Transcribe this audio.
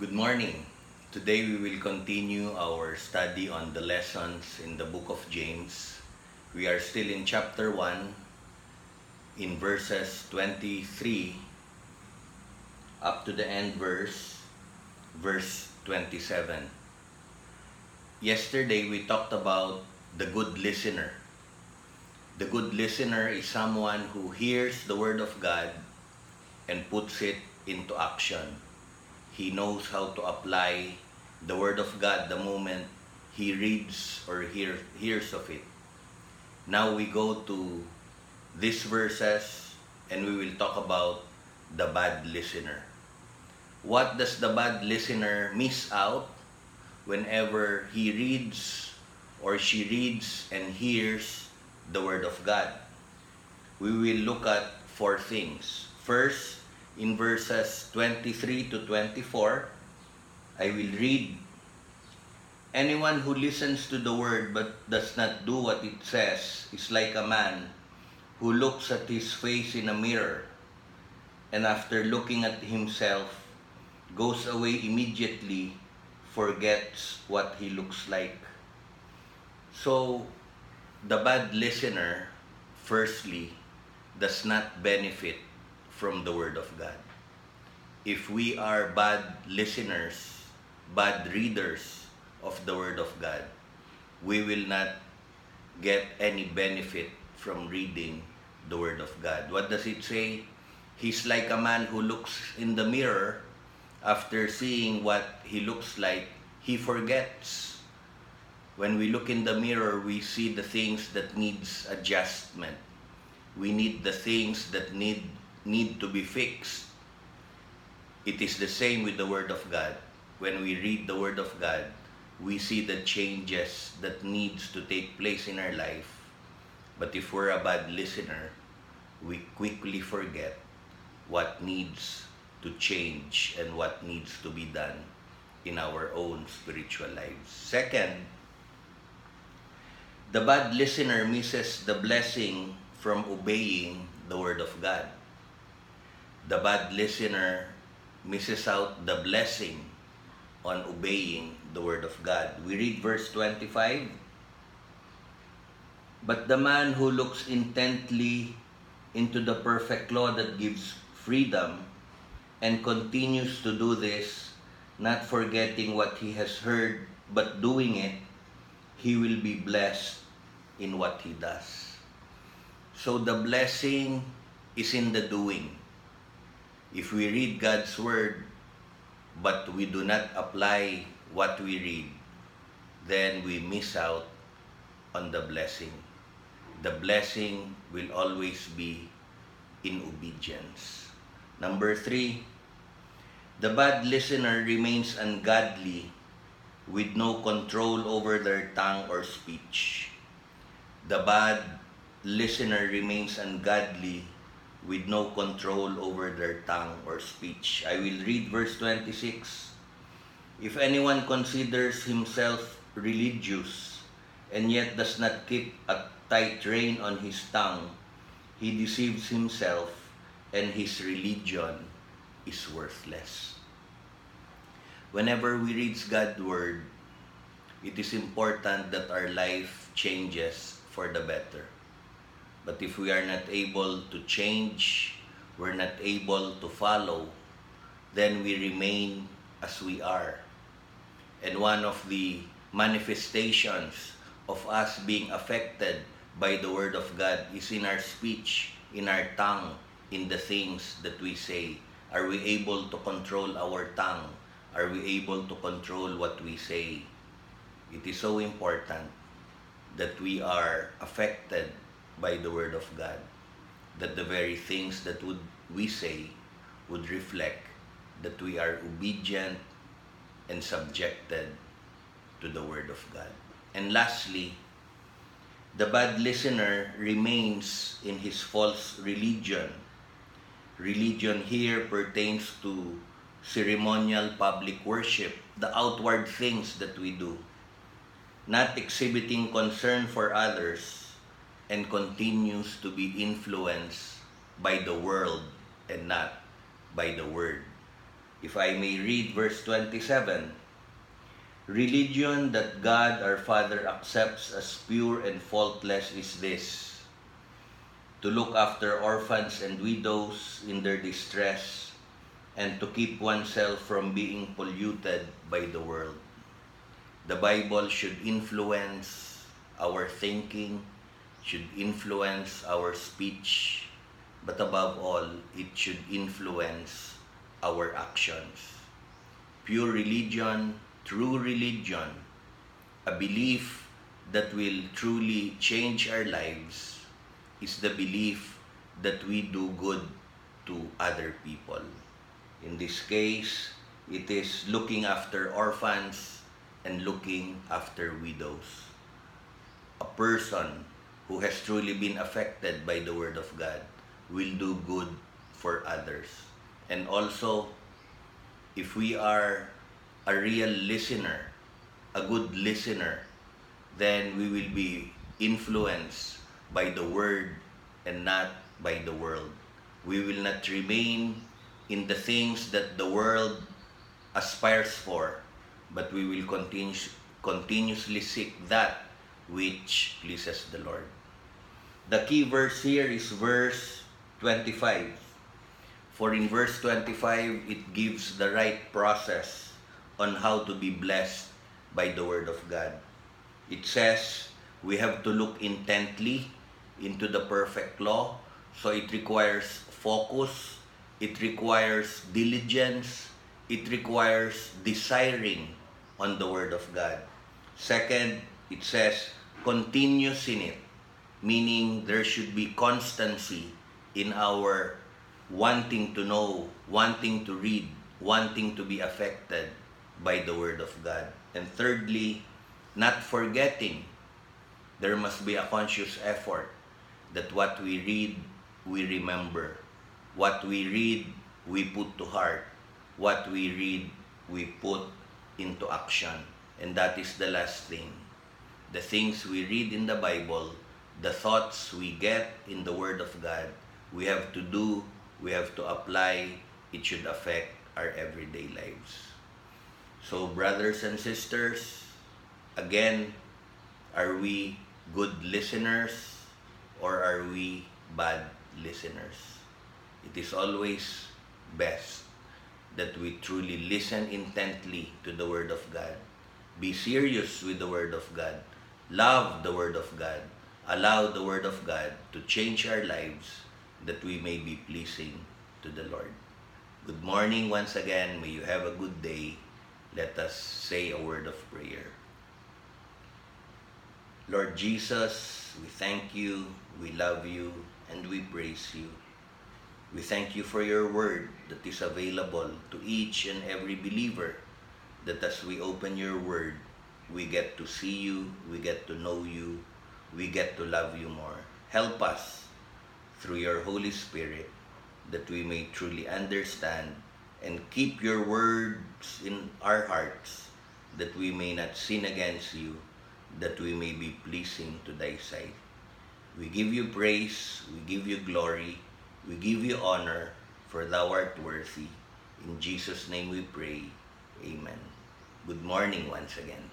Good morning. Today we will continue our study on the lessons in the book of James. We are still in chapter 1 in verses 23 up to the end verse verse 27. Yesterday we talked about the good listener. The good listener is someone who hears the word of God and puts it into action. He knows how to apply the Word of God the moment he reads or hear, hears of it. Now we go to these verses and we will talk about the bad listener. What does the bad listener miss out whenever he reads or she reads and hears the Word of God? We will look at four things. First, in verses 23 to 24, I will read Anyone who listens to the word but does not do what it says is like a man who looks at his face in a mirror and after looking at himself goes away immediately, forgets what he looks like. So, the bad listener, firstly, does not benefit from the Word of God. If we are bad listeners, bad readers of the Word of God, we will not get any benefit from reading the Word of God. What does it say? He's like a man who looks in the mirror after seeing what he looks like, he forgets. When we look in the mirror, we see the things that needs adjustment. We need the things that need need to be fixed. It is the same with the Word of God. When we read the Word of God, we see the changes that needs to take place in our life. But if we're a bad listener, we quickly forget what needs to change and what needs to be done in our own spiritual lives. Second, the bad listener misses the blessing from obeying the Word of God the bad listener misses out the blessing on obeying the word of God. We read verse 25. But the man who looks intently into the perfect law that gives freedom and continues to do this, not forgetting what he has heard, but doing it, he will be blessed in what he does. So the blessing is in the doing. If we read God's Word, but we do not apply what we read, then we miss out on the blessing. The blessing will always be in obedience. Number three, the bad listener remains ungodly with no control over their tongue or speech. The bad listener remains ungodly with no control over their tongue or speech. I will read verse 26. If anyone considers himself religious and yet does not keep a tight rein on his tongue, he deceives himself and his religion is worthless. Whenever we read God's word, it is important that our life changes for the better. But if we are not able to change, we're not able to follow, then we remain as we are. And one of the manifestations of us being affected by the Word of God is in our speech, in our tongue, in the things that we say. Are we able to control our tongue? Are we able to control what we say? It is so important that we are affected by the Word of God, that the very things that would we say would reflect that we are obedient and subjected to the Word of God. And lastly, the bad listener remains in his false religion. Religion here pertains to ceremonial public worship, the outward things that we do, not exhibiting concern for others, and continues to be influenced by the world and not by the word. If I may read verse 27 Religion that God our Father accepts as pure and faultless is this to look after orphans and widows in their distress and to keep oneself from being polluted by the world. The Bible should influence our thinking, should influence our speech, but above all, it should influence our actions. Pure religion, true religion, a belief that will truly change our lives is the belief that we do good to other people. In this case, it is looking after orphans and looking after widows. A person who has truly been affected by the Word of God will do good for others. And also, if we are a real listener, a good listener, then we will be influenced by the Word and not by the world. We will not remain in the things that the world aspires for, but we will continue, continuously seek that which pleases the Lord. The key verse here is verse 25. For in verse 25, it gives the right process on how to be blessed by the Word of God. It says we have to look intently into the perfect law, so it requires focus, it requires diligence, it requires desiring on the Word of God. Second, it says continuous in it meaning there should be constancy in our wanting to know, wanting to read, wanting to be affected by the Word of God. And thirdly, not forgetting. There must be a conscious effort that what we read, we remember. What we read, we put to heart. What we read, we put into action. And that is the last thing. The things we read in the Bible the thoughts we get in the Word of God, we have to do, we have to apply, it should affect our everyday lives. So, brothers and sisters, again, are we good listeners or are we bad listeners? It is always best that we truly listen intently to the Word of God. Be serious with the Word of God. Love the Word of God allow the Word of God to change our lives that we may be pleasing to the Lord. Good morning once again. May you have a good day. Let us say a word of prayer. Lord Jesus, we thank you, we love you, and we praise you. We thank you for your word that is available to each and every believer, that as we open your word, we get to see you, we get to know you, we get to love you more. Help us through your Holy Spirit that we may truly understand and keep your words in our hearts that we may not sin against you, that we may be pleasing to thy sight. We give you praise, we give you glory, we give you honor, for thou art worthy. In Jesus' name we pray. Amen. Good morning once again.